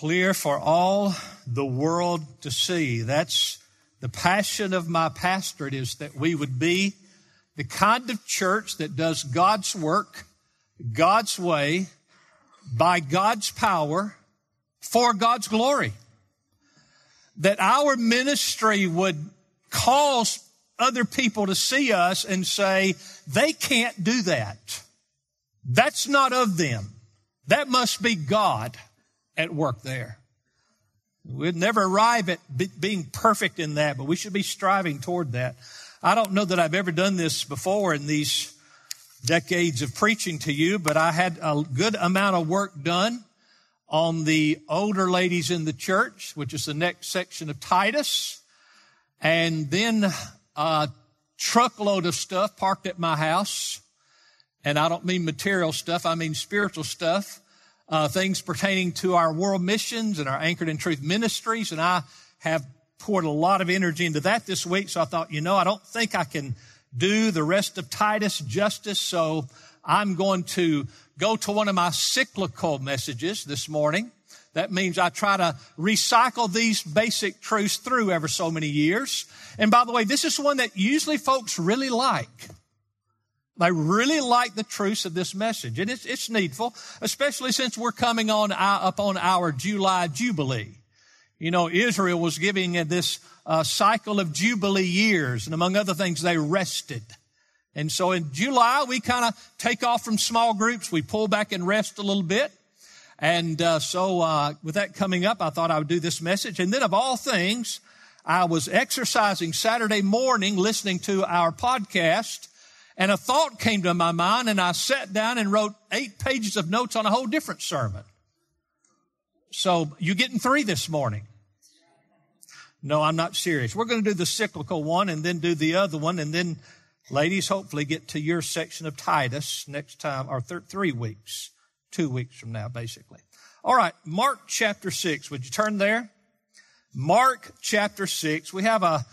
clear for all the world to see. That's the passion of my pastorate is that we would be the kind of church that does God's work, God's way, by God's power, for God's glory. That our ministry would cause other people to see us and say, they can't do that. That's not of them. That must be God at work there. We'd never arrive at being perfect in that, but we should be striving toward that. I don't know that I've ever done this before in these decades of preaching to you, but I had a good amount of work done on the older ladies in the church, which is the next section of Titus. And then a truckload of stuff parked at my house. And I don't mean material stuff, I mean spiritual stuff uh, things pertaining to our world missions and our Anchored in Truth ministries. And I have poured a lot of energy into that this week. So I thought, you know, I don't think I can do the rest of Titus justice. So I'm going to go to one of my cyclical messages this morning. That means I try to recycle these basic truths through ever so many years. And by the way, this is one that usually folks really like. They really like the truths of this message. And it's, it's needful, especially since we're coming on our, up on our July Jubilee. You know, Israel was giving this uh, cycle of Jubilee years, and among other things, they rested. And so in July, we kind of take off from small groups. We pull back and rest a little bit. And uh, so uh, with that coming up, I thought I would do this message. And then of all things, I was exercising Saturday morning listening to our podcast and a thought came to my mind and I sat down and wrote eight pages of notes on a whole different sermon. So you're getting three this morning? No, I'm not serious. We're going to do the cyclical one and then do the other one and then ladies, hopefully get to your section of Titus next time or th- three weeks, two weeks from now, basically. All right. Mark chapter six. Would you turn there? Mark chapter six. We have a,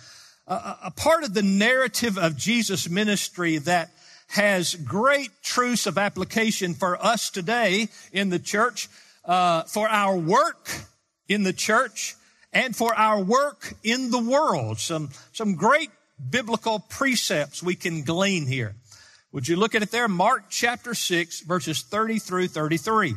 a, part of the narrative of Jesus' ministry that has great truths of application for us today in the church, uh, for our work in the church, and for our work in the world. Some, some great biblical precepts we can glean here. Would you look at it there? Mark chapter 6, verses 30 through 33.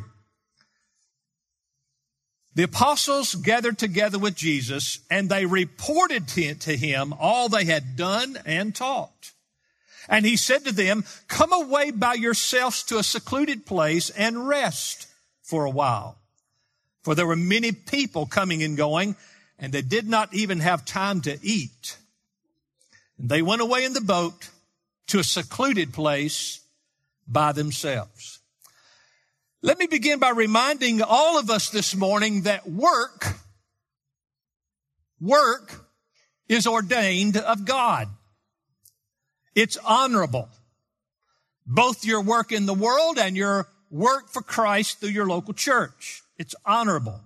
The apostles gathered together with Jesus and they reported to him all they had done and taught. And he said to them, come away by yourselves to a secluded place and rest for a while. For there were many people coming and going and they did not even have time to eat. And they went away in the boat to a secluded place by themselves. Let me begin by reminding all of us this morning that work, work is ordained of God. It's honorable. Both your work in the world and your work for Christ through your local church. It's honorable.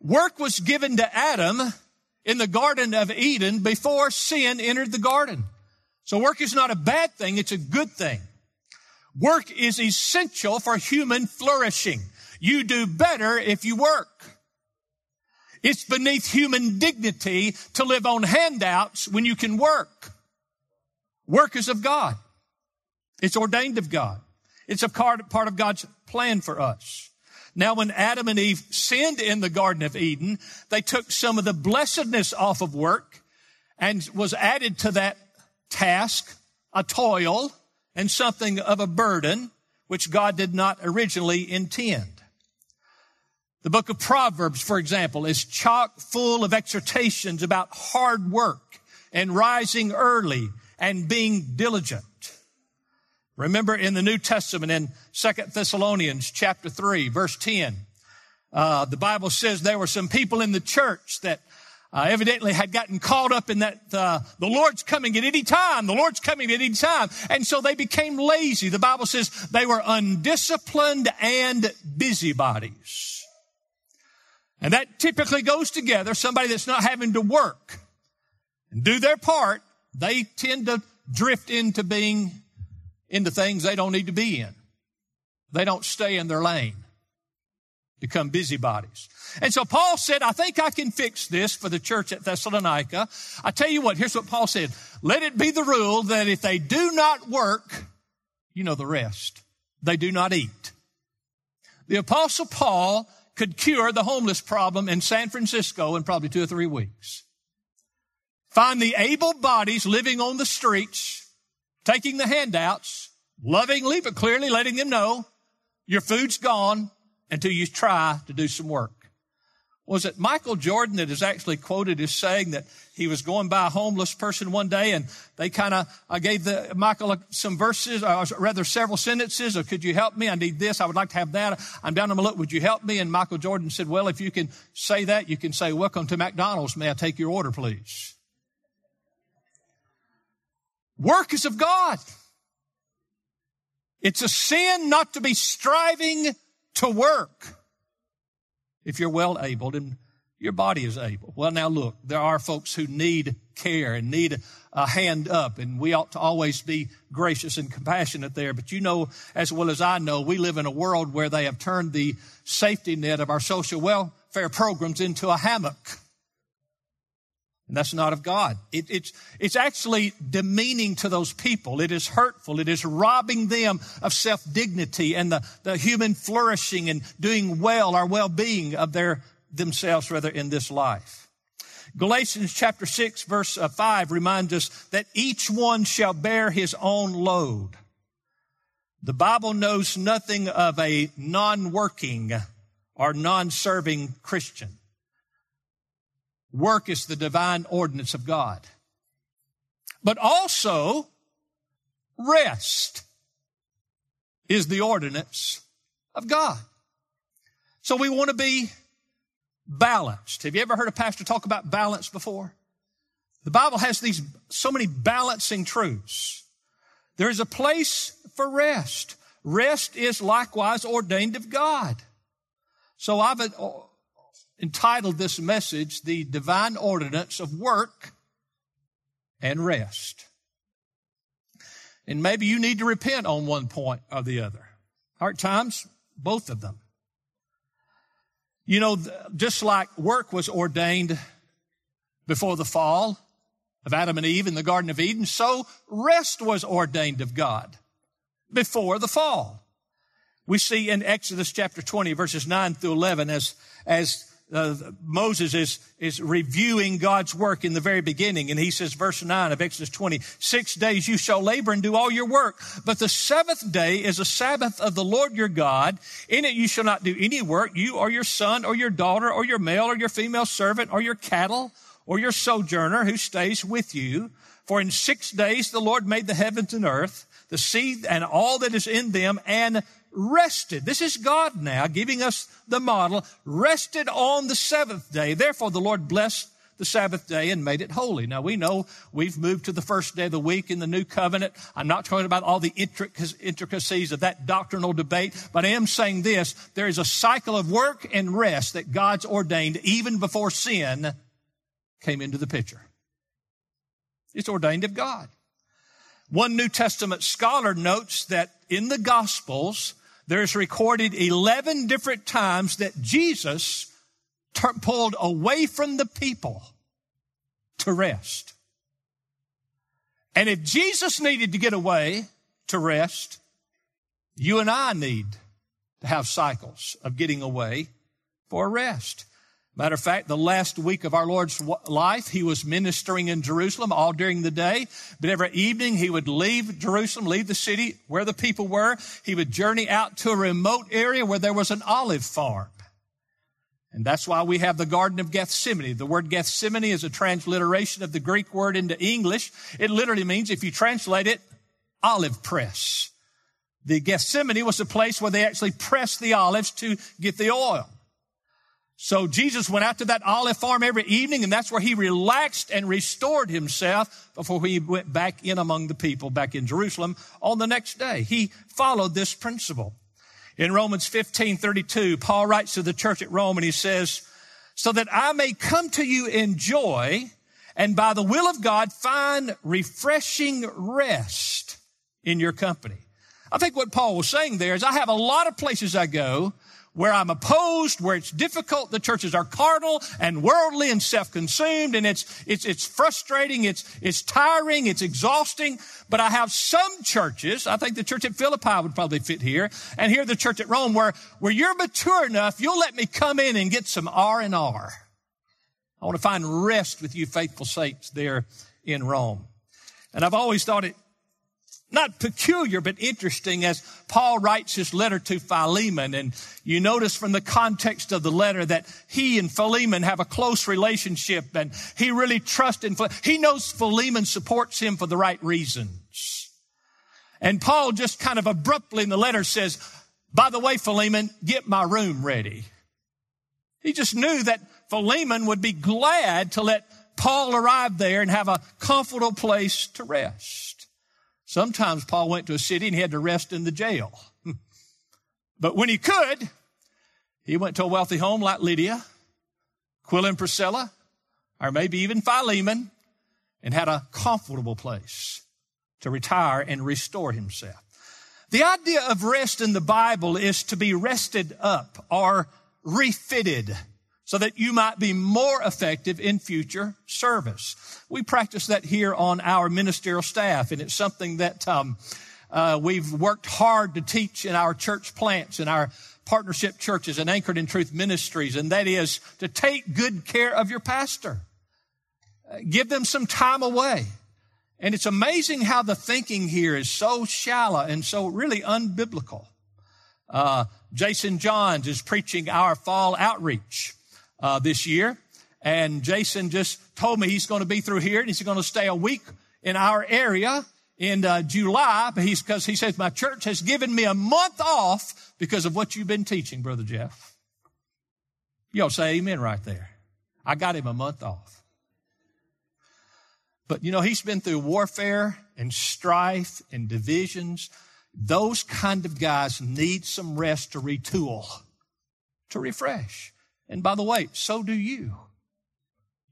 Work was given to Adam in the Garden of Eden before sin entered the garden. So work is not a bad thing, it's a good thing. Work is essential for human flourishing. You do better if you work. It's beneath human dignity to live on handouts when you can work. Work is of God. It's ordained of God. It's a part of God's plan for us. Now, when Adam and Eve sinned in the Garden of Eden, they took some of the blessedness off of work and was added to that task a toil and something of a burden which God did not originally intend. The book of Proverbs, for example, is chock full of exhortations about hard work and rising early and being diligent. Remember in the New Testament in Second Thessalonians chapter 3 verse 10, uh, the Bible says there were some people in the church that uh, evidently had gotten caught up in that uh, the Lord's coming at any time. The Lord's coming at any time. And so they became lazy. The Bible says they were undisciplined and busybodies. And that typically goes together. Somebody that's not having to work and do their part, they tend to drift into being into things they don't need to be in. They don't stay in their lane. Become busybodies. And so Paul said, I think I can fix this for the church at Thessalonica. I tell you what, here's what Paul said. Let it be the rule that if they do not work, you know the rest. They do not eat. The apostle Paul could cure the homeless problem in San Francisco in probably two or three weeks. Find the able bodies living on the streets, taking the handouts, lovingly but clearly letting them know your food's gone until you try to do some work. Was it Michael Jordan that is actually quoted as saying that he was going by a homeless person one day and they kind of gave the Michael some verses, or rather several sentences, or could you help me? I need this. I would like to have that. I'm down on my luck. Would you help me? And Michael Jordan said, well, if you can say that, you can say, welcome to McDonald's. May I take your order, please? Work is of God. It's a sin not to be striving to work if you're well able and your body is able. Well, now look, there are folks who need care and need a hand up, and we ought to always be gracious and compassionate there. But you know, as well as I know, we live in a world where they have turned the safety net of our social welfare programs into a hammock. That's not of God. It, it's, it's actually demeaning to those people. It is hurtful. It is robbing them of self dignity and the, the human flourishing and doing well, our well being of their themselves rather in this life. Galatians chapter 6 verse uh, 5 reminds us that each one shall bear his own load. The Bible knows nothing of a non-working or non-serving Christian. Work is the divine ordinance of God. But also, rest is the ordinance of God. So we want to be balanced. Have you ever heard a pastor talk about balance before? The Bible has these so many balancing truths. There is a place for rest. Rest is likewise ordained of God. So I've entitled this message, The Divine Ordinance of Work and Rest. And maybe you need to repent on one point or the other. Hard times, both of them. You know, just like work was ordained before the fall of Adam and Eve in the Garden of Eden, so rest was ordained of God before the fall. We see in Exodus chapter 20 verses 9 through 11 as, as uh, Moses is, is reviewing God's work in the very beginning. And he says, verse 9 of Exodus 20, six days you shall labor and do all your work. But the seventh day is a Sabbath of the Lord your God. In it you shall not do any work, you or your son or your daughter or your male or your female servant or your cattle or your sojourner who stays with you. For in six days the Lord made the heavens and earth, the sea and all that is in them, and rested. This is God now giving us the model, rested on the seventh day. Therefore, the Lord blessed the Sabbath day and made it holy. Now we know we've moved to the first day of the week in the new covenant. I'm not talking about all the intricacies of that doctrinal debate, but I am saying this. There is a cycle of work and rest that God's ordained even before sin came into the picture. It's ordained of God. One New Testament scholar notes that in the Gospels, there's recorded 11 different times that Jesus pulled away from the people to rest. And if Jesus needed to get away to rest, you and I need to have cycles of getting away for rest. Matter of fact, the last week of our Lord's life, he was ministering in Jerusalem all during the day. But every evening, he would leave Jerusalem, leave the city where the people were. He would journey out to a remote area where there was an olive farm. And that's why we have the Garden of Gethsemane. The word Gethsemane is a transliteration of the Greek word into English. It literally means, if you translate it, olive press. The Gethsemane was the place where they actually pressed the olives to get the oil. So Jesus went out to that olive farm every evening and that's where he relaxed and restored himself before he went back in among the people back in Jerusalem on the next day. He followed this principle. In Romans 15, 32, Paul writes to the church at Rome and he says, so that I may come to you in joy and by the will of God find refreshing rest in your company. I think what Paul was saying there is I have a lot of places I go where I'm opposed, where it's difficult. The churches are carnal and worldly and self-consumed and it's, it's, it's frustrating. It's, it's tiring. It's exhausting. But I have some churches, I think the church at Philippi would probably fit here, and here the church at Rome where, where you're mature enough, you'll let me come in and get some R and R. I want to find rest with you faithful saints there in Rome. And I've always thought it not peculiar, but interesting as Paul writes his letter to Philemon. And you notice from the context of the letter that he and Philemon have a close relationship and he really trusts in, he knows Philemon supports him for the right reasons. And Paul just kind of abruptly in the letter says, by the way, Philemon, get my room ready. He just knew that Philemon would be glad to let Paul arrive there and have a comfortable place to rest. Sometimes Paul went to a city and he had to rest in the jail. but when he could, he went to a wealthy home like Lydia, Aquila and Priscilla, or maybe even Philemon, and had a comfortable place to retire and restore himself. The idea of rest in the Bible is to be rested up or refitted so that you might be more effective in future service. We practice that here on our ministerial staff, and it's something that um, uh, we've worked hard to teach in our church plants, in our partnership churches, and anchored in truth ministries, and that is to take good care of your pastor. Uh, give them some time away. And it's amazing how the thinking here is so shallow and so really unbiblical. Uh, Jason Johns is preaching our fall outreach uh, this year. And Jason just told me he's going to be through here and he's going to stay a week in our area in uh, July. But he's because he says my church has given me a month off because of what you've been teaching, brother Jeff. Y'all say amen right there. I got him a month off. But you know, he's been through warfare and strife and divisions. Those kind of guys need some rest to retool, to refresh. And by the way, so do you.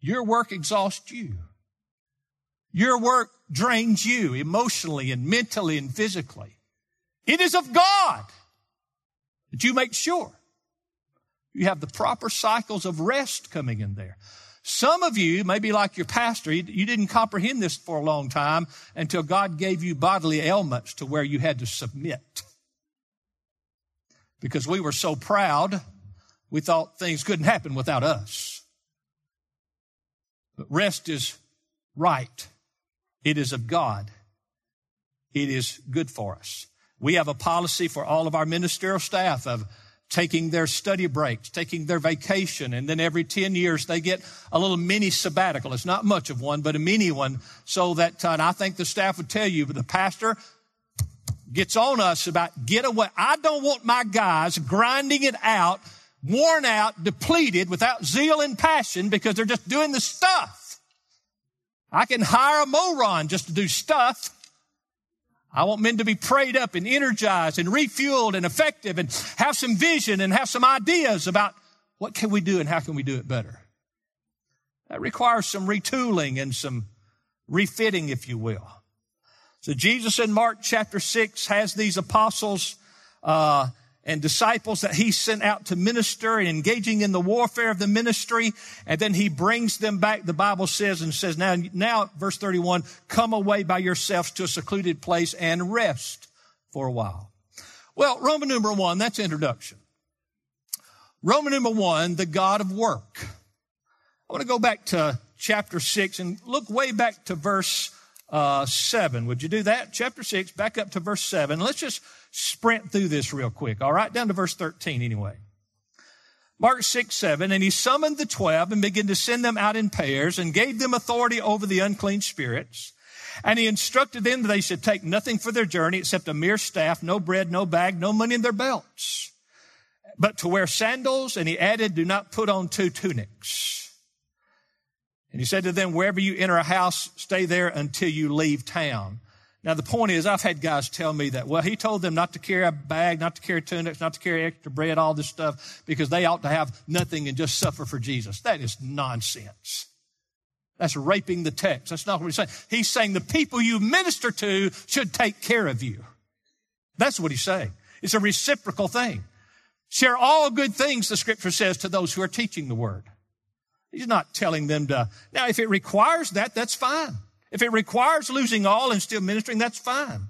Your work exhausts you. Your work drains you emotionally and mentally and physically. It is of God that you make sure you have the proper cycles of rest coming in there. Some of you, maybe like your pastor, you didn't comprehend this for a long time until God gave you bodily ailments to where you had to submit. Because we were so proud we thought things couldn't happen without us. But rest is right. It is of God. It is good for us. We have a policy for all of our ministerial staff of taking their study breaks, taking their vacation, and then every 10 years they get a little mini sabbatical. It's not much of one, but a mini one so that, uh, and I think the staff would tell you, but the pastor gets on us about get away. I don't want my guys grinding it out worn out, depleted, without zeal and passion because they're just doing the stuff. I can hire a moron just to do stuff. I want men to be prayed up and energized and refueled and effective and have some vision and have some ideas about what can we do and how can we do it better. That requires some retooling and some refitting, if you will. So Jesus in Mark chapter six has these apostles, uh, and disciples that he sent out to minister and engaging in the warfare of the ministry. And then he brings them back, the Bible says, and says, now, now, verse 31, come away by yourselves to a secluded place and rest for a while. Well, Roman number one, that's introduction. Roman number one, the God of work. I want to go back to chapter six and look way back to verse uh, 7. Would you do that? Chapter 6, back up to verse 7. Let's just sprint through this real quick, all right? Down to verse 13 anyway. Mark 6, 7, and he summoned the twelve and began to send them out in pairs and gave them authority over the unclean spirits. And he instructed them that they should take nothing for their journey except a mere staff, no bread, no bag, no money in their belts, but to wear sandals. And he added, do not put on two tunics. And he said to them, wherever you enter a house, stay there until you leave town. Now, the point is, I've had guys tell me that, well, he told them not to carry a bag, not to carry tunics, not to carry extra bread, all this stuff, because they ought to have nothing and just suffer for Jesus. That is nonsense. That's raping the text. That's not what he's saying. He's saying the people you minister to should take care of you. That's what he's saying. It's a reciprocal thing. Share all good things, the scripture says, to those who are teaching the word. He's not telling them to, now if it requires that, that's fine. If it requires losing all and still ministering, that's fine.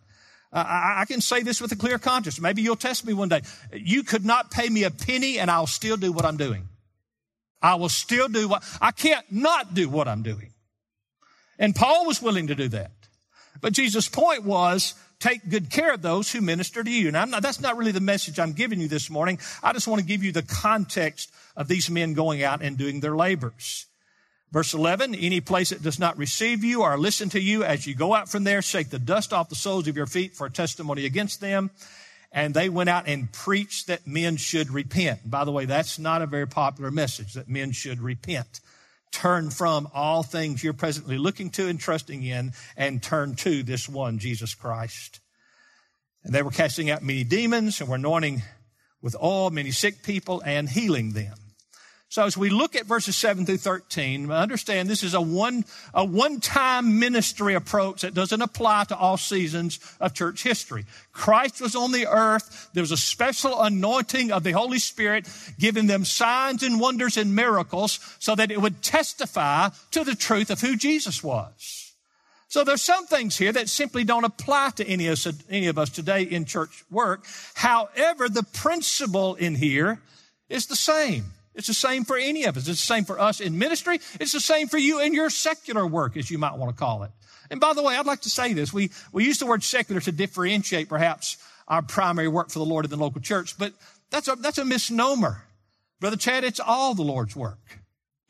Uh, I, I, can say this with a clear conscience. Maybe you'll test me one day. You could not pay me a penny and I'll still do what I'm doing. I will still do what, I can't not do what I'm doing. And Paul was willing to do that. But Jesus' point was, take good care of those who minister to you. Now, not, that's not really the message I'm giving you this morning. I just want to give you the context of these men going out and doing their labors. Verse 11, any place that does not receive you or listen to you as you go out from there, shake the dust off the soles of your feet for a testimony against them. And they went out and preached that men should repent. By the way, that's not a very popular message that men should repent. Turn from all things you're presently looking to and trusting in and turn to this one, Jesus Christ. And they were casting out many demons and were anointing with oil many sick people and healing them. So as we look at verses 7 through 13, understand this is a one, a one-time ministry approach that doesn't apply to all seasons of church history. Christ was on the earth. There was a special anointing of the Holy Spirit giving them signs and wonders and miracles so that it would testify to the truth of who Jesus was. So there's some things here that simply don't apply to any of us, any of us today in church work. However, the principle in here is the same. It's the same for any of us. It's the same for us in ministry. It's the same for you in your secular work, as you might want to call it. And by the way, I'd like to say this. We, we use the word secular to differentiate perhaps our primary work for the Lord in the local church, but that's a, that's a misnomer. Brother Chad, it's all the Lord's work.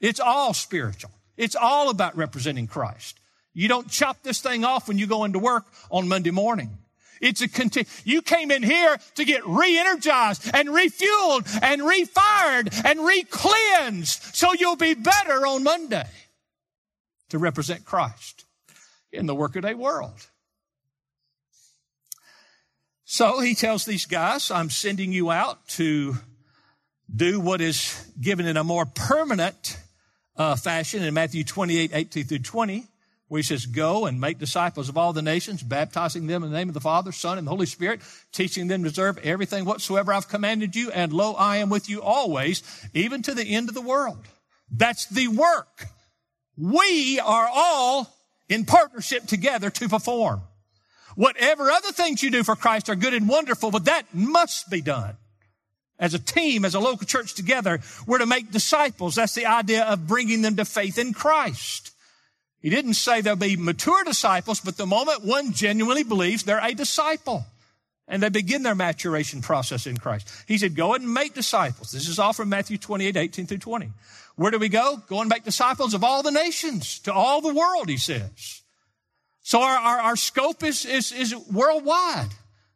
It's all spiritual. It's all about representing Christ. You don't chop this thing off when you go into work on Monday morning. It's a continu- you came in here to get re-energized and refueled and refired and re-cleansed so you'll be better on Monday to represent Christ in the workaday world. So he tells these guys, I'm sending you out to do what is given in a more permanent uh, fashion in Matthew 28, 18 through 20 where he says, Go and make disciples of all the nations, baptizing them in the name of the Father, Son, and the Holy Spirit, teaching them to observe everything whatsoever I've commanded you, and lo, I am with you always, even to the end of the world. That's the work. We are all in partnership together to perform. Whatever other things you do for Christ are good and wonderful, but that must be done. As a team, as a local church together, we're to make disciples. That's the idea of bringing them to faith in Christ. He didn't say there'll be mature disciples, but the moment one genuinely believes they're a disciple and they begin their maturation process in Christ. He said, go and make disciples. This is all from Matthew 28, 18 through 20. Where do we go? Go and make disciples of all the nations, to all the world, he says. So our, our, our scope is, is, is worldwide.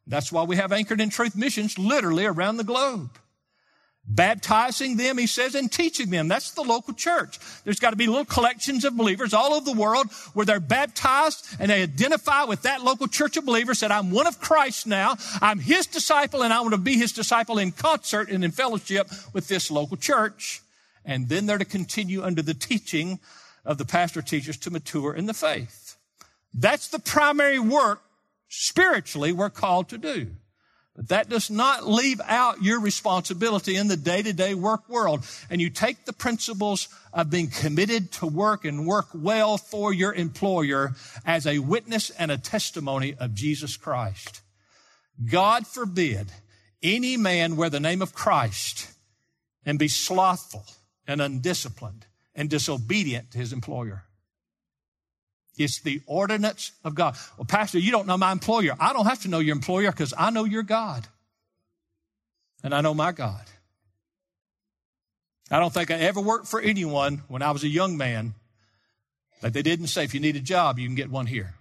That's why we have anchored in truth missions literally around the globe baptizing them, he says, and teaching them. That's the local church. There's got to be little collections of believers all over the world where they're baptized and they identify with that local church of believers that I'm one of Christ now. I'm his disciple and I want to be his disciple in concert and in fellowship with this local church. And then they're to continue under the teaching of the pastor teachers to mature in the faith. That's the primary work spiritually we're called to do. But that does not leave out your responsibility in the day to day work world. And you take the principles of being committed to work and work well for your employer as a witness and a testimony of Jesus Christ. God forbid any man wear the name of Christ and be slothful and undisciplined and disobedient to his employer. It's the ordinance of God. Well, Pastor, you don't know my employer. I don't have to know your employer because I know your God. And I know my God. I don't think I ever worked for anyone when I was a young man that they didn't say, if you need a job, you can get one here.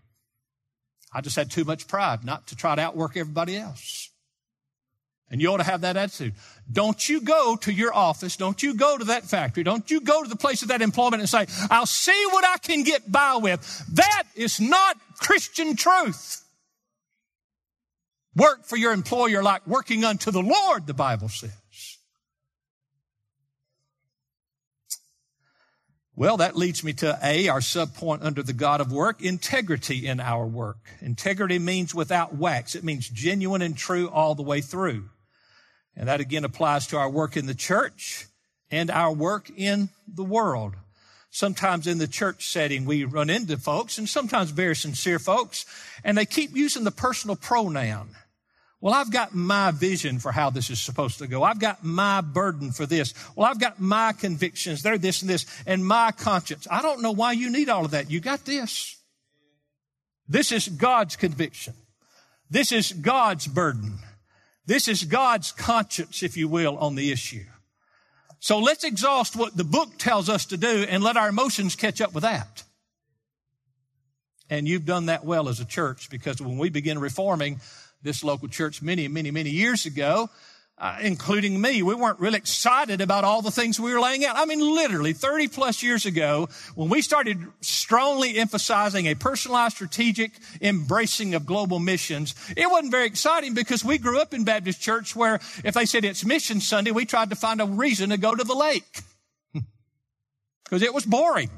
I just had too much pride not to try to outwork everybody else. And you ought to have that attitude. Don't you go to your office. Don't you go to that factory. Don't you go to the place of that employment and say, I'll see what I can get by with. That is not Christian truth. Work for your employer like working unto the Lord, the Bible says. Well, that leads me to A, our subpoint under the God of work, integrity in our work. Integrity means without wax. It means genuine and true all the way through. And that again applies to our work in the church and our work in the world. Sometimes in the church setting, we run into folks and sometimes very sincere folks, and they keep using the personal pronoun. Well, I've got my vision for how this is supposed to go. I've got my burden for this. Well, I've got my convictions. They're this and this and my conscience. I don't know why you need all of that. You got this. This is God's conviction. This is God's burden. This is God's conscience, if you will, on the issue. So let's exhaust what the book tells us to do and let our emotions catch up with that. And you've done that well as a church because when we began reforming this local church many, many, many years ago, uh, including me. We weren't really excited about all the things we were laying out. I mean, literally 30 plus years ago, when we started strongly emphasizing a personalized strategic embracing of global missions, it wasn't very exciting because we grew up in Baptist church where if they said it's mission Sunday, we tried to find a reason to go to the lake because it was boring.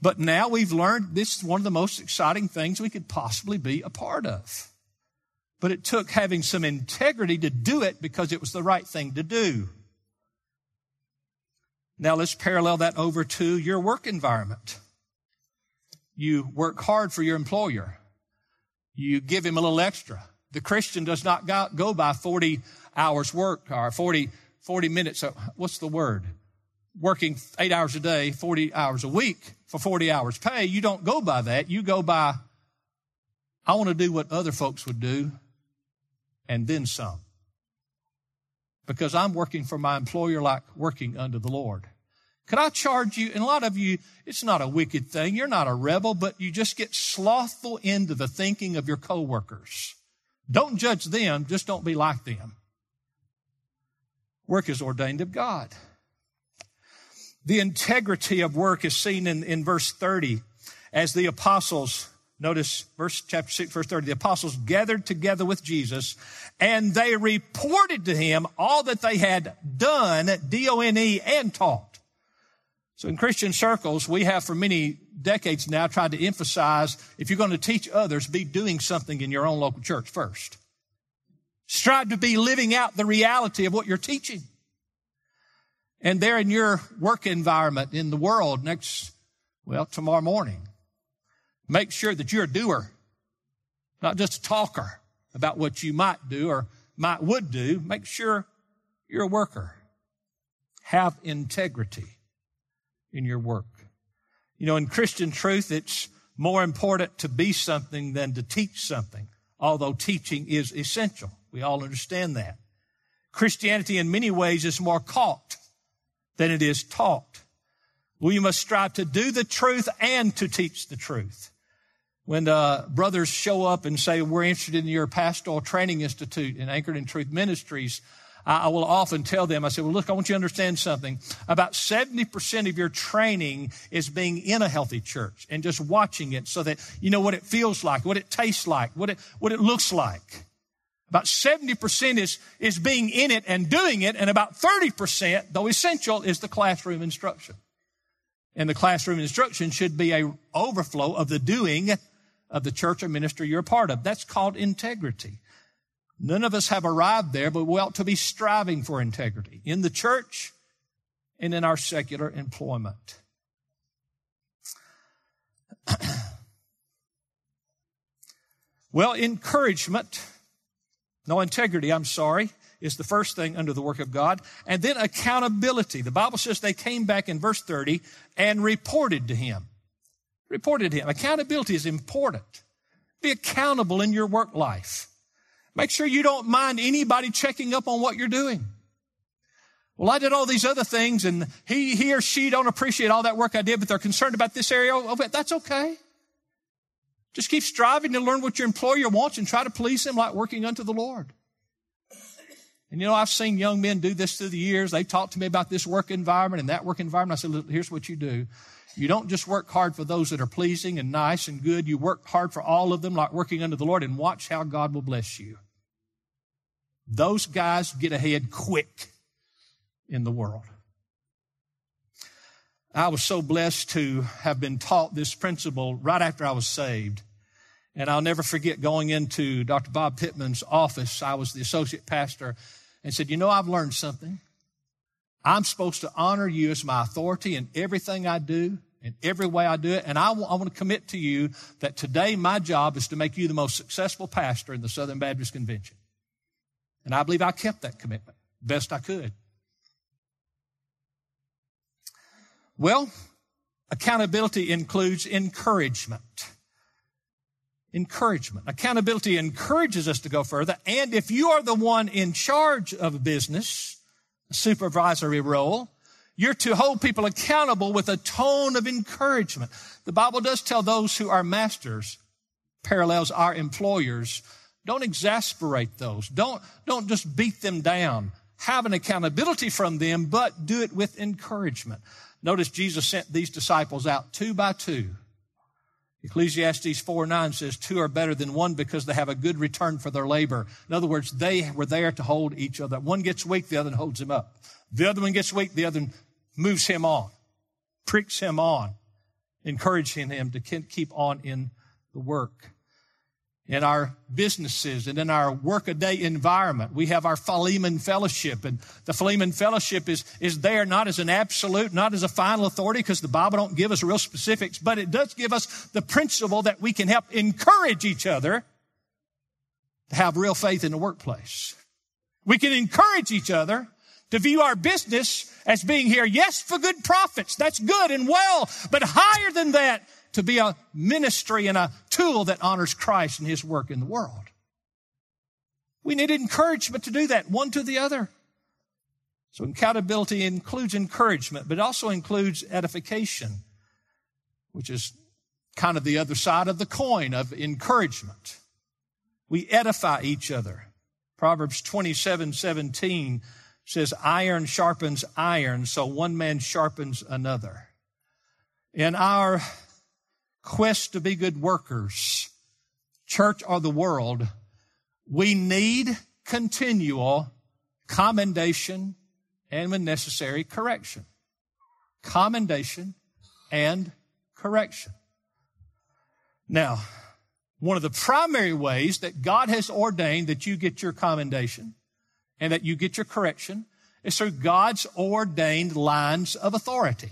But now we've learned this is one of the most exciting things we could possibly be a part of but it took having some integrity to do it because it was the right thing to do. Now let's parallel that over to your work environment. You work hard for your employer. You give him a little extra. The Christian does not go by 40 hours work or 40, 40 minutes. What's the word? Working eight hours a day, 40 hours a week for 40 hours pay. You don't go by that. You go by, I want to do what other folks would do and then some. Because I'm working for my employer like working under the Lord. Could I charge you? And a lot of you, it's not a wicked thing. You're not a rebel, but you just get slothful into the thinking of your coworkers. Don't judge them, just don't be like them. Work is ordained of God. The integrity of work is seen in, in verse 30 as the apostles Notice verse chapter 6, verse 30. The apostles gathered together with Jesus and they reported to him all that they had done, D-O-N-E, and taught. So in Christian circles, we have for many decades now tried to emphasize if you're going to teach others, be doing something in your own local church first. Strive to be living out the reality of what you're teaching. And there in your work environment in the world next, well, tomorrow morning, Make sure that you're a doer, not just a talker about what you might do or might would do. Make sure you're a worker. Have integrity in your work. You know, in Christian truth, it's more important to be something than to teach something, although teaching is essential. We all understand that. Christianity in many ways is more caught than it is taught. We must strive to do the truth and to teach the truth. When uh, brothers show up and say, We're interested in your pastoral training institute in Anchored in Truth Ministries, I will often tell them, I say, Well, look, I want you to understand something. About 70% of your training is being in a healthy church and just watching it so that you know what it feels like, what it tastes like, what it, what it looks like. About 70% is, is being in it and doing it, and about 30%, though essential, is the classroom instruction. And the classroom instruction should be a overflow of the doing of the church or ministry you're a part of. That's called integrity. None of us have arrived there, but we ought to be striving for integrity in the church and in our secular employment. well, encouragement, no integrity, I'm sorry, is the first thing under the work of God. And then accountability. The Bible says they came back in verse 30 and reported to him reported him. Accountability is important. Be accountable in your work life. Make sure you don't mind anybody checking up on what you're doing. Well, I did all these other things and he, he or she don't appreciate all that work I did, but they're concerned about this area. Oh, that's okay. Just keep striving to learn what your employer wants and try to please him like working unto the Lord. And you know, I've seen young men do this through the years. They talked to me about this work environment and that work environment. I said, Look, here's what you do. You don't just work hard for those that are pleasing and nice and good. You work hard for all of them, like working under the Lord, and watch how God will bless you. Those guys get ahead quick in the world. I was so blessed to have been taught this principle right after I was saved. And I'll never forget going into Dr. Bob Pittman's office. I was the associate pastor and said, You know, I've learned something. I'm supposed to honor you as my authority in everything I do, in every way I do it. And I, w- I want to commit to you that today my job is to make you the most successful pastor in the Southern Baptist Convention. And I believe I kept that commitment best I could. Well, accountability includes encouragement. Encouragement. Accountability encourages us to go further. And if you are the one in charge of a business, a supervisory role, you're to hold people accountable with a tone of encouragement. The Bible does tell those who are masters, parallels our employers, don't exasperate those. Don't, don't just beat them down. Have an accountability from them, but do it with encouragement. Notice Jesus sent these disciples out two by two. Ecclesiastes 4 9 says, Two are better than one because they have a good return for their labor. In other words, they were there to hold each other. One gets weak, the other holds him up. The other one gets weak, the other moves him on, pricks him on, encouraging him to keep on in the work in our businesses and in our workaday environment. We have our Philemon Fellowship, and the Philemon Fellowship is, is there not as an absolute, not as a final authority, because the Bible don't give us real specifics, but it does give us the principle that we can help encourage each other to have real faith in the workplace. We can encourage each other to view our business as being here, yes, for good profits. That's good and well, but higher than that, to be a ministry and a tool that honors Christ and his work in the world. We need encouragement to do that, one to the other. So accountability includes encouragement, but also includes edification, which is kind of the other side of the coin of encouragement. We edify each other. Proverbs 27, 17 says, iron sharpens iron, so one man sharpens another. In our quest to be good workers, church or the world, we need continual commendation and when necessary, correction. Commendation and correction. Now, one of the primary ways that God has ordained that you get your commendation and that you get your correction is through God's ordained lines of authority.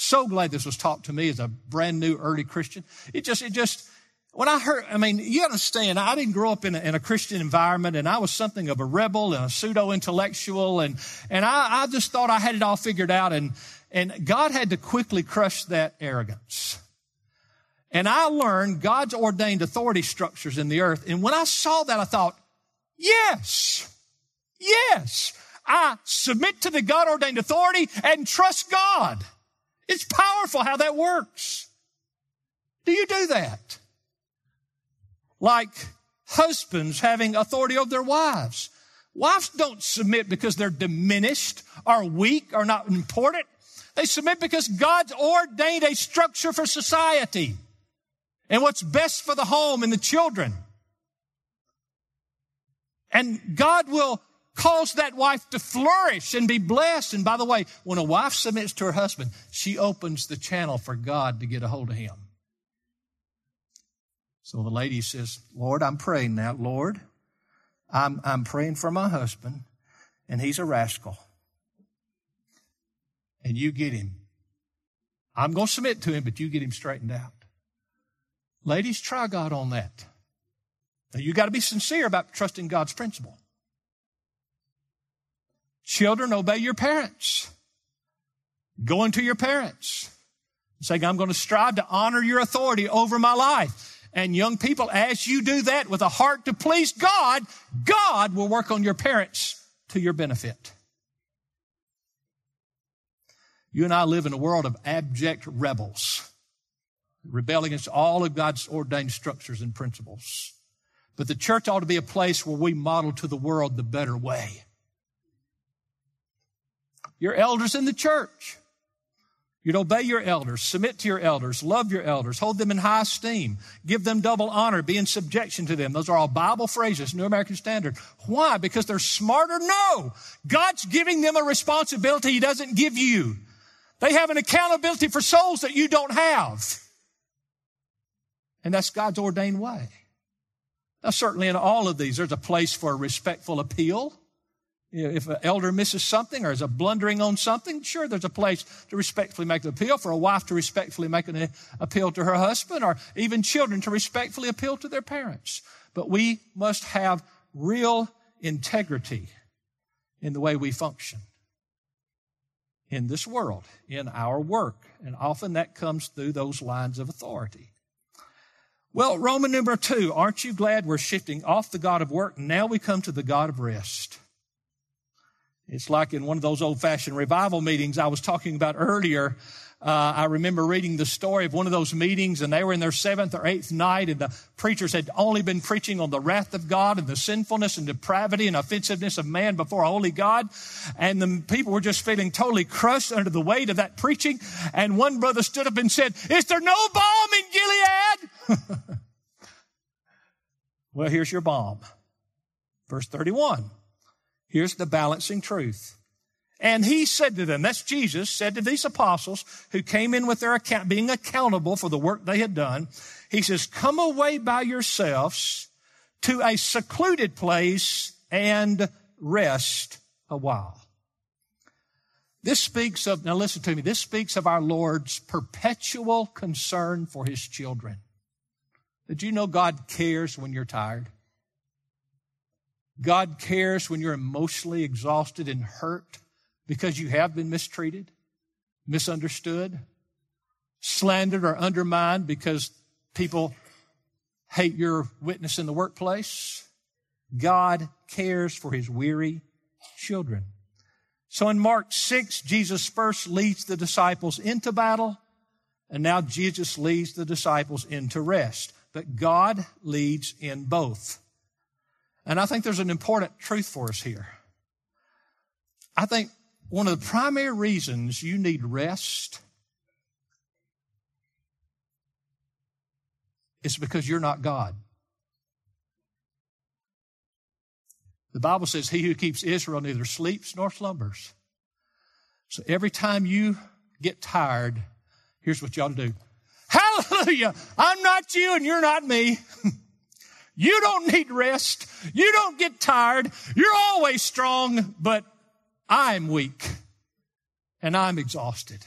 So glad this was taught to me as a brand new early Christian. It just, it just, when I heard, I mean, you understand, I didn't grow up in a, in a Christian environment and I was something of a rebel and a pseudo intellectual and, and I, I just thought I had it all figured out and, and God had to quickly crush that arrogance. And I learned God's ordained authority structures in the earth. And when I saw that, I thought, yes, yes, I submit to the God ordained authority and trust God. It's powerful how that works. Do you do that? Like husbands having authority over their wives. Wives don't submit because they're diminished or weak or not important. They submit because God's ordained a structure for society and what's best for the home and the children. And God will cause that wife to flourish and be blessed. And by the way, when a wife submits to her husband, she opens the channel for God to get a hold of him. So the lady says, Lord, I'm praying now. Lord, I'm, I'm praying for my husband, and he's a rascal. And you get him. I'm going to submit to him, but you get him straightened out. Ladies, try God on that. Now, you got to be sincere about trusting God's principle. Children, obey your parents. Go into your parents. Saying, I'm going to strive to honor your authority over my life. And young people, as you do that with a heart to please God, God will work on your parents to your benefit. You and I live in a world of abject rebels, rebel against all of God's ordained structures and principles. But the church ought to be a place where we model to the world the better way your elders in the church. You'd obey your elders, submit to your elders, love your elders, hold them in high esteem, give them double honor, be in subjection to them. Those are all Bible phrases, New American Standard. Why? Because they're smarter? No. God's giving them a responsibility He doesn't give you. They have an accountability for souls that you don't have. And that's God's ordained way. Now, certainly in all of these, there's a place for a respectful appeal. If an elder misses something or is a blundering on something, sure, there's a place to respectfully make an appeal, for a wife to respectfully make an appeal to her husband, or even children to respectfully appeal to their parents. But we must have real integrity in the way we function in this world, in our work. And often that comes through those lines of authority. Well, Roman number two, aren't you glad we're shifting off the God of work? Now we come to the God of rest. It's like in one of those old fashioned revival meetings I was talking about earlier. Uh, I remember reading the story of one of those meetings and they were in their seventh or eighth night and the preachers had only been preaching on the wrath of God and the sinfulness and depravity and offensiveness of man before a holy God. And the people were just feeling totally crushed under the weight of that preaching. And one brother stood up and said, is there no balm in Gilead? well, here's your balm. Verse 31. Here's the balancing truth. And he said to them, that's Jesus, said to these apostles who came in with their account, being accountable for the work they had done. He says, come away by yourselves to a secluded place and rest a while. This speaks of, now listen to me, this speaks of our Lord's perpetual concern for his children. Did you know God cares when you're tired? God cares when you're emotionally exhausted and hurt because you have been mistreated, misunderstood, slandered, or undermined because people hate your witness in the workplace. God cares for his weary children. So in Mark 6, Jesus first leads the disciples into battle, and now Jesus leads the disciples into rest. But God leads in both. And I think there's an important truth for us here. I think one of the primary reasons you need rest is because you're not God. The Bible says, He who keeps Israel neither sleeps nor slumbers. So every time you get tired, here's what you ought to do. Hallelujah! I'm not you and you're not me. You don't need rest. You don't get tired. You're always strong, but I'm weak and I'm exhausted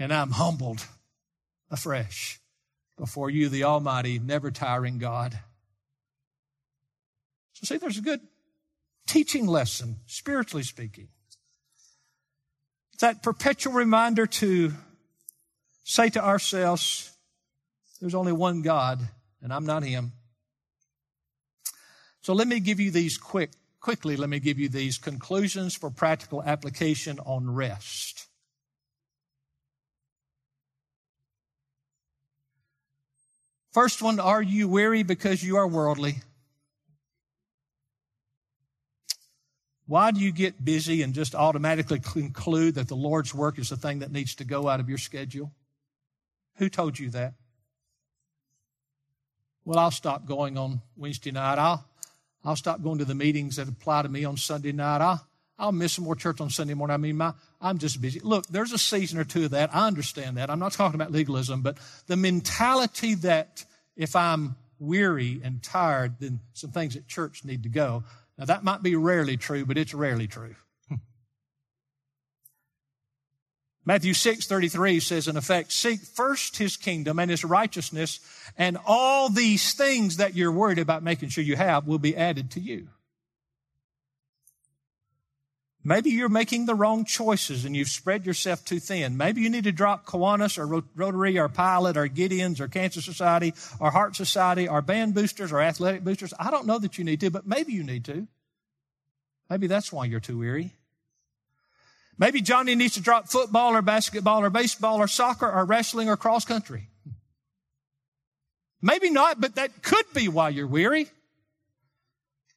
and I'm humbled afresh before you, the Almighty, never tiring God. So, see, there's a good teaching lesson, spiritually speaking. It's that perpetual reminder to say to ourselves, there's only one God, and I'm not Him. So let me give you these quick, quickly, let me give you these conclusions for practical application on rest. First one, are you weary because you are worldly? Why do you get busy and just automatically conclude that the Lord's work is the thing that needs to go out of your schedule? Who told you that? Well, I'll stop going on Wednesday night. I'll, I'll stop going to the meetings that apply to me on Sunday night. I'll, I'll miss some more church on Sunday morning. I mean, my, I'm just busy. Look, there's a season or two of that. I understand that. I'm not talking about legalism, but the mentality that if I'm weary and tired, then some things at church need to go. Now, that might be rarely true, but it's rarely true. Matthew 6 33 says, in effect, seek first his kingdom and his righteousness, and all these things that you're worried about making sure you have will be added to you. Maybe you're making the wrong choices and you've spread yourself too thin. Maybe you need to drop Kiwanis or Rotary or Pilot or Gideon's or Cancer Society or Heart Society or band boosters or athletic boosters. I don't know that you need to, but maybe you need to. Maybe that's why you're too weary. Maybe Johnny needs to drop football or basketball or baseball or soccer or wrestling or cross country. Maybe not, but that could be why you're weary.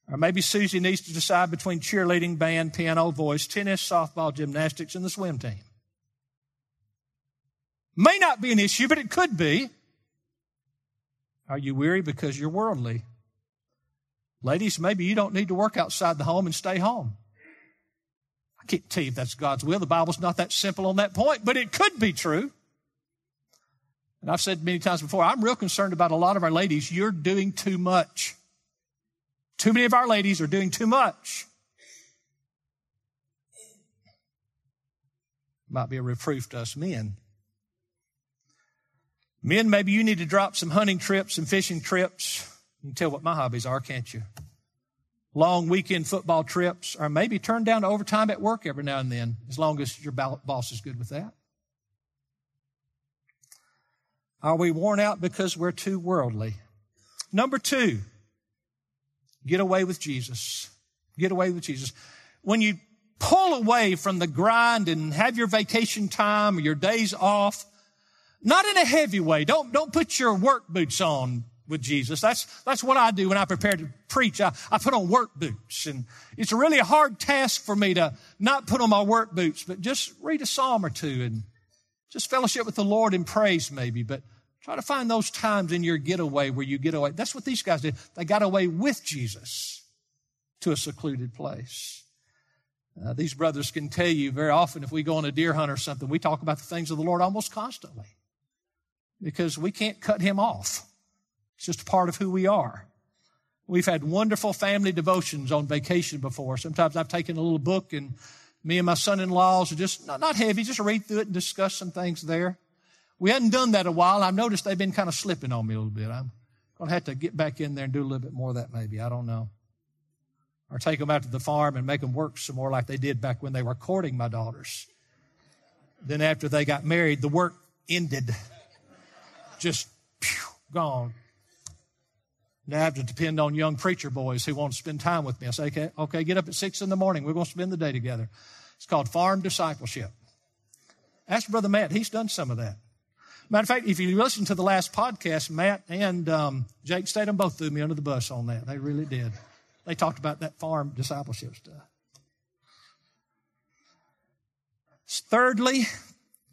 Or maybe Susie needs to decide between cheerleading, band, piano, voice, tennis, softball, gymnastics, and the swim team. May not be an issue, but it could be. Are you weary because you're worldly? Ladies, maybe you don't need to work outside the home and stay home. I can't tell you if that's God's will. The Bible's not that simple on that point, but it could be true. And I've said many times before, I'm real concerned about a lot of our ladies. You're doing too much. Too many of our ladies are doing too much. Might be a reproof to us men. Men, maybe you need to drop some hunting trips and fishing trips. You can tell what my hobbies are, can't you? Long weekend football trips, or maybe turn down to overtime at work every now and then, as long as your boss is good with that. Are we worn out because we're too worldly? Number two, get away with Jesus. Get away with Jesus. When you pull away from the grind and have your vacation time or your days off, not in a heavy way. Don't, don't put your work boots on with Jesus. That's, that's what I do when I prepare to preach. I, I put on work boots and it's really a hard task for me to not put on my work boots, but just read a psalm or two and just fellowship with the Lord in praise maybe, but try to find those times in your getaway where you get away. That's what these guys did. They got away with Jesus to a secluded place. Uh, these brothers can tell you very often if we go on a deer hunt or something, we talk about the things of the Lord almost constantly because we can't cut him off. It's just part of who we are. We've had wonderful family devotions on vacation before. Sometimes I've taken a little book and me and my son-in-laws are just not, not heavy, just read through it and discuss some things there. We hadn't done that a while. I've noticed they've been kind of slipping on me a little bit. I'm going to have to get back in there and do a little bit more of that maybe. I don't know. Or take them out to the farm and make them work some more like they did back when they were courting my daughters. Then after they got married, the work ended. Just gone. I have to depend on young preacher boys who want to spend time with me. I say, okay, okay, get up at six in the morning. We're going to spend the day together. It's called farm discipleship. Ask Brother Matt. He's done some of that. Matter of fact, if you listen to the last podcast, Matt and um, Jake Statham both threw me under the bus on that. They really did. They talked about that farm discipleship stuff. Thirdly,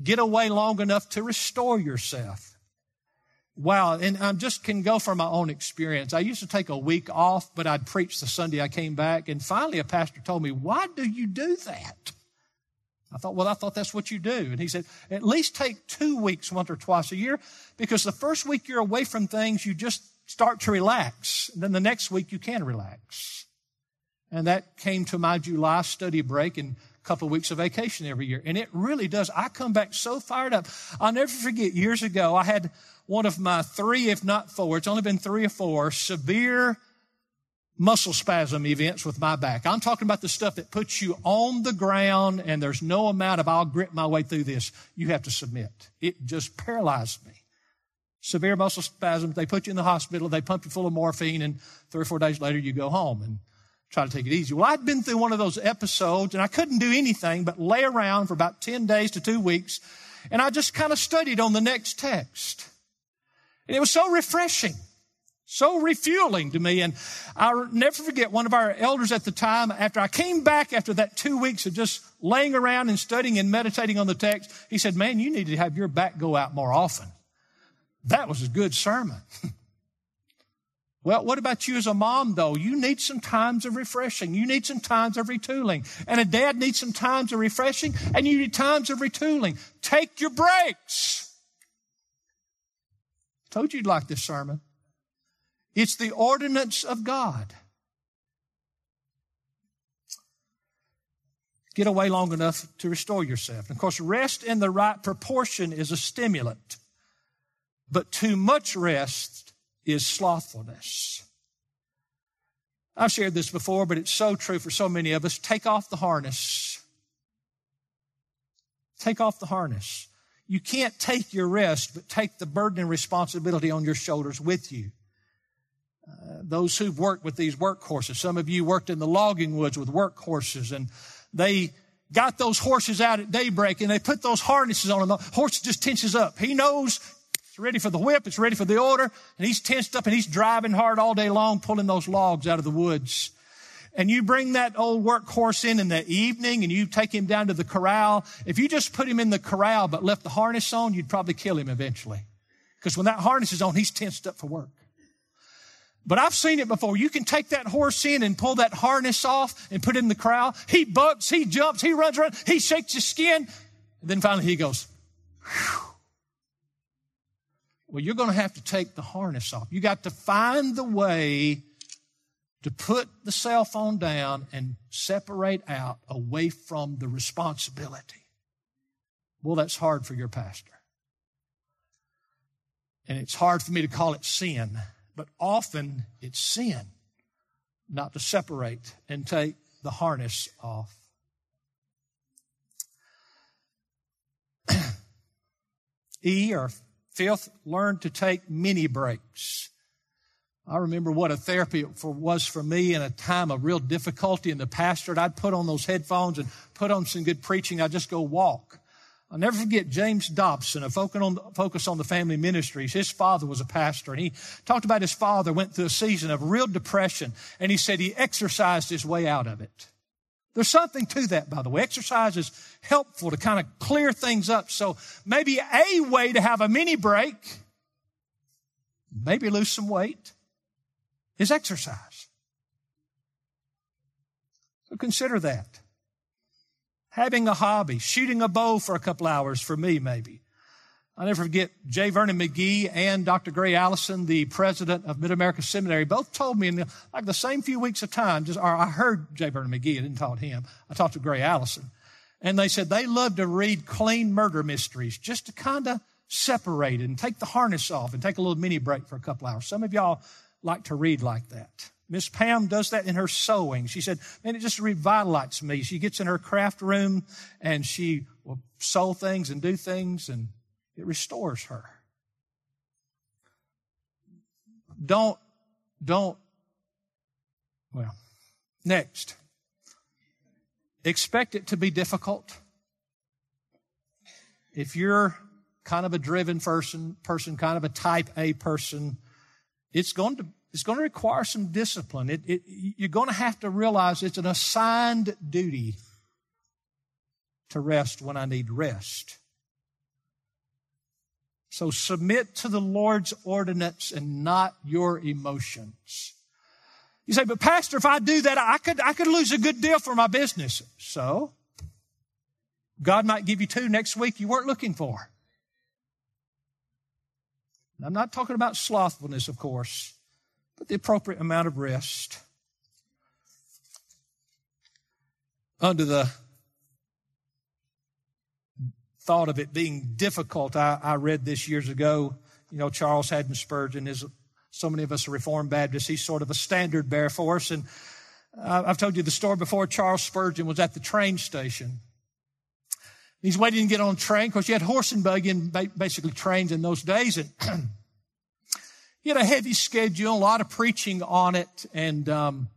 get away long enough to restore yourself. Wow, and I just can go from my own experience. I used to take a week off, but I'd preach the Sunday I came back, and finally a pastor told me, Why do you do that? I thought, well, I thought that's what you do. And he said, at least take two weeks once or twice a year because the first week you're away from things, you just start to relax. And then the next week you can relax. And that came to my July study break and a couple of weeks of vacation every year. And it really does. I come back so fired up. I'll never forget years ago, I had one of my three, if not four, it's only been three or four, severe muscle spasm events with my back. I'm talking about the stuff that puts you on the ground and there's no amount of I'll grit my way through this. You have to submit. It just paralyzed me. Severe muscle spasms. They put you in the hospital. They pump you full of morphine and three or four days later you go home and try to take it easy. Well, I'd been through one of those episodes and I couldn't do anything but lay around for about 10 days to two weeks and I just kind of studied on the next text. And it was so refreshing. So refueling to me. And I'll never forget one of our elders at the time, after I came back after that two weeks of just laying around and studying and meditating on the text, he said, Man, you need to have your back go out more often. That was a good sermon. well, what about you as a mom, though? You need some times of refreshing. You need some times of retooling. And a dad needs some times of refreshing, and you need times of retooling. Take your breaks. Told you you'd like this sermon. It's the ordinance of God. Get away long enough to restore yourself. And of course, rest in the right proportion is a stimulant, but too much rest is slothfulness. I've shared this before, but it's so true for so many of us. Take off the harness. Take off the harness. You can't take your rest, but take the burden and responsibility on your shoulders with you uh, those who've worked with these workhorses. Some of you worked in the logging woods with workhorses and they got those horses out at daybreak and they put those harnesses on them. The horse just tenses up. He knows it's ready for the whip. It's ready for the order and he's tensed up and he's driving hard all day long, pulling those logs out of the woods. And you bring that old workhorse in in the evening and you take him down to the corral. If you just put him in the corral but left the harness on, you'd probably kill him eventually. Because when that harness is on, he's tensed up for work. But I've seen it before. You can take that horse in and pull that harness off and put it in the corral. He bucks, he jumps, he runs around, he shakes his skin. And then finally he goes, Whew. Well, you're going to have to take the harness off. You got to find the way to put the cell phone down and separate out away from the responsibility. Well, that's hard for your pastor. And it's hard for me to call it sin, but often it's sin not to separate and take the harness off. e or fifth, learn to take mini breaks. I remember what a therapy for, was for me in a time of real difficulty in the pastorate. I'd put on those headphones and put on some good preaching. I'd just go walk. I'll never forget James Dobson, a focus on, focus on the family ministries. His father was a pastor, and he talked about his father went through a season of real depression, and he said he exercised his way out of it. There's something to that, by the way. Exercise is helpful to kind of clear things up. So maybe a way to have a mini break, maybe lose some weight, is exercise. So consider that. Having a hobby, shooting a bow for a couple hours for me, maybe. I'll never forget J. Vernon McGee and Dr. Gray Allison, the president of Mid America Seminary, both told me in the, like the same few weeks of time, just, or I heard J. Vernon McGee, I didn't talk to him. I talked to Gray Allison. And they said they love to read clean murder mysteries just to kind of separate and take the harness off and take a little mini break for a couple hours. Some of y'all like to read like that. Miss Pam does that in her sewing. She said, man, it just revitalizes me. She gets in her craft room and she will sew things and do things and it restores her. Don't, don't, well, next. Expect it to be difficult. If you're kind of a driven person, person, kind of a type A person, it's going to, it's going to require some discipline. It, it, you're going to have to realize it's an assigned duty to rest when I need rest. So submit to the Lord's ordinance and not your emotions. You say, but pastor, if I do that, I could, I could lose a good deal for my business. So God might give you two next week you weren't looking for. I'm not talking about slothfulness, of course, but the appropriate amount of rest. Under the thought of it being difficult, I, I read this years ago. You know, Charles Haddon Spurgeon is, so many of us are Reformed Baptists. He's sort of a standard bearer for us. And I've told you the story before. Charles Spurgeon was at the train station. He's waiting to get on a train. Of course, you had horse and buggy and basically trains in those days. And he had a heavy schedule, a lot of preaching on it. And um,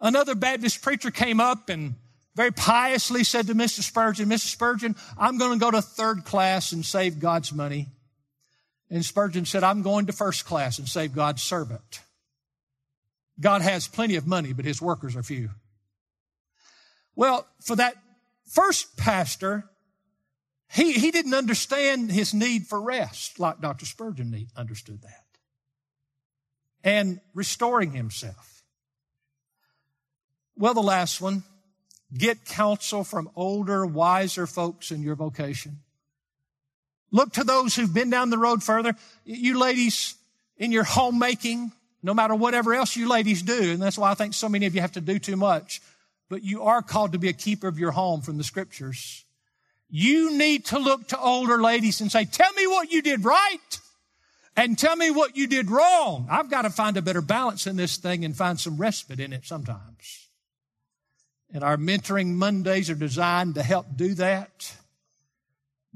another Baptist preacher came up and very piously said to Mr. Spurgeon, Mr. Spurgeon, I'm going to go to third class and save God's money. And Spurgeon said, I'm going to first class and save God's servant. God has plenty of money, but his workers are few. Well, for that first pastor, he, he didn't understand his need for rest like Dr. Spurgeon understood that. And restoring himself. Well, the last one, get counsel from older, wiser folks in your vocation. Look to those who've been down the road further. You ladies in your homemaking, no matter whatever else you ladies do, and that's why I think so many of you have to do too much, but you are called to be a keeper of your home from the scriptures. You need to look to older ladies and say, tell me what you did right and tell me what you did wrong. I've got to find a better balance in this thing and find some respite in it sometimes. And our mentoring Mondays are designed to help do that.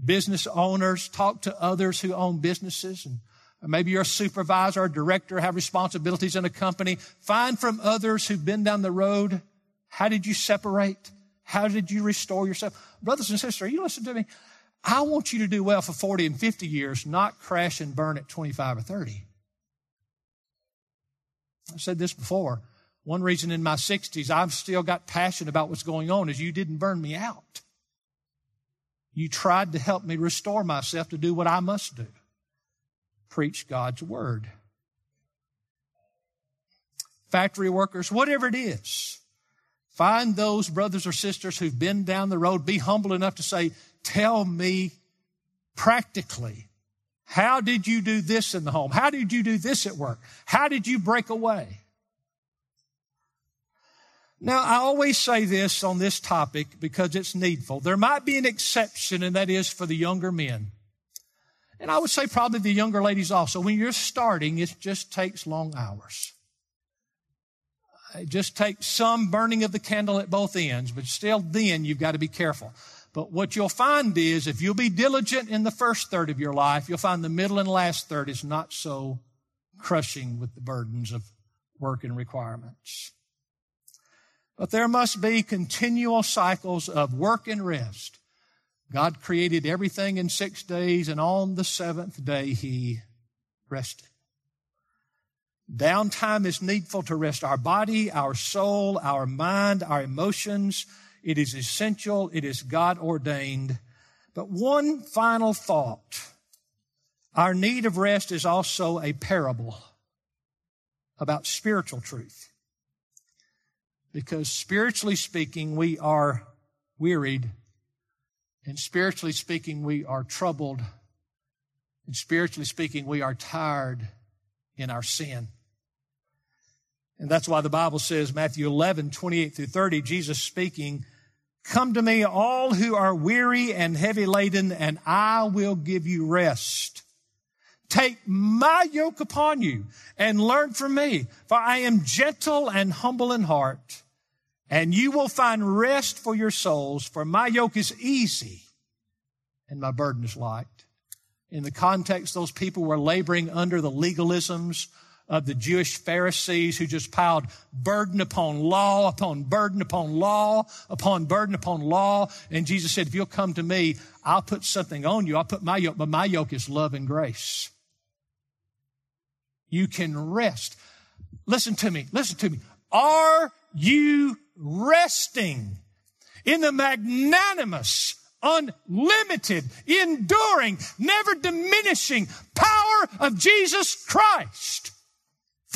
Business owners talk to others who own businesses and maybe you're a supervisor or director, have responsibilities in a company. Find from others who've been down the road. How did you separate? How did you restore yourself? Brothers and sisters, you listen to me. I want you to do well for 40 and 50 years, not crash and burn at 25 or 30. I've said this before. One reason in my 60s I've still got passion about what's going on is you didn't burn me out. You tried to help me restore myself to do what I must do preach God's word. Factory workers, whatever it is, Find those brothers or sisters who've been down the road. Be humble enough to say, tell me practically How did you do this in the home? How did you do this at work? How did you break away? Now, I always say this on this topic because it's needful. There might be an exception, and that is for the younger men. And I would say probably the younger ladies also. When you're starting, it just takes long hours. Just take some burning of the candle at both ends, but still then you've got to be careful. But what you'll find is if you'll be diligent in the first third of your life, you'll find the middle and last third is not so crushing with the burdens of work and requirements. But there must be continual cycles of work and rest. God created everything in six days, and on the seventh day he rested. Downtime is needful to rest our body, our soul, our mind, our emotions, it is essential. It is God ordained. But one final thought. Our need of rest is also a parable about spiritual truth. Because spiritually speaking, we are wearied. And spiritually speaking, we are troubled. And spiritually speaking, we are tired in our sin. And that's why the Bible says, Matthew 11, 28 through 30, Jesus speaking, Come to me, all who are weary and heavy laden, and I will give you rest. Take my yoke upon you and learn from me, for I am gentle and humble in heart, and you will find rest for your souls, for my yoke is easy and my burden is light. In the context, those people were laboring under the legalisms of the Jewish Pharisees who just piled burden upon law, upon burden upon law, upon burden upon law. And Jesus said, if you'll come to me, I'll put something on you. I'll put my yoke, but my yoke is love and grace. You can rest. Listen to me. Listen to me. Are you resting in the magnanimous, unlimited, enduring, never diminishing power of Jesus Christ?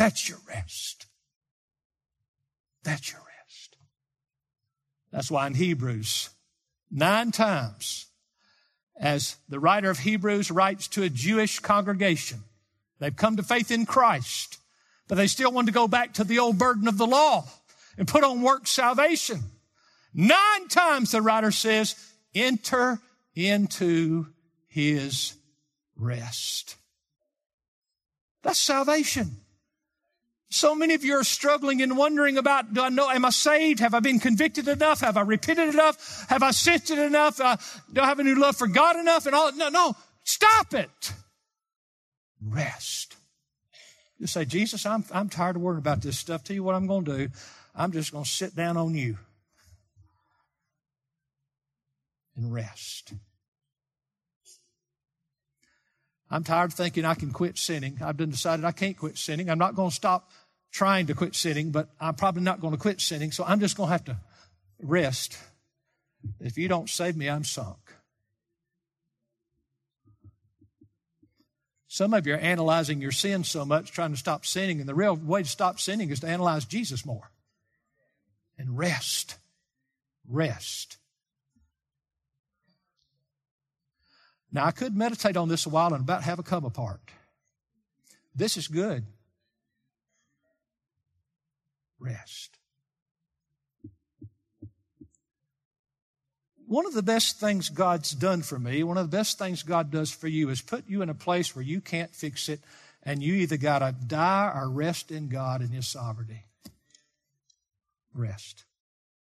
That's your rest. That's your rest. That's why in Hebrews, nine times, as the writer of Hebrews writes to a Jewish congregation, they've come to faith in Christ, but they still want to go back to the old burden of the law and put on work salvation. Nine times the writer says, enter into his rest. That's salvation. So many of you are struggling and wondering about, do I know, am I saved? Have I been convicted enough? Have I repented enough? Have I sifted enough? Uh, do I have a new love for God enough? And all, no, no, stop it. Rest. You say, Jesus, I'm, I'm tired of worrying about this stuff. Tell you what I'm going to do. I'm just going to sit down on you and rest. I'm tired of thinking I can quit sinning. I've been decided I can't quit sinning. I'm not going to stop trying to quit sinning, but I'm probably not going to quit sinning, so I'm just going to have to rest. If you don't save me, I'm sunk. Some of you are analyzing your sin so much, trying to stop sinning, and the real way to stop sinning is to analyze Jesus more and rest. Rest. Now, I could meditate on this a while and about have a come apart. This is good rest. One of the best things God's done for me, one of the best things God does for you is put you in a place where you can't fix it and you either got to die or rest in God and His sovereignty. Rest.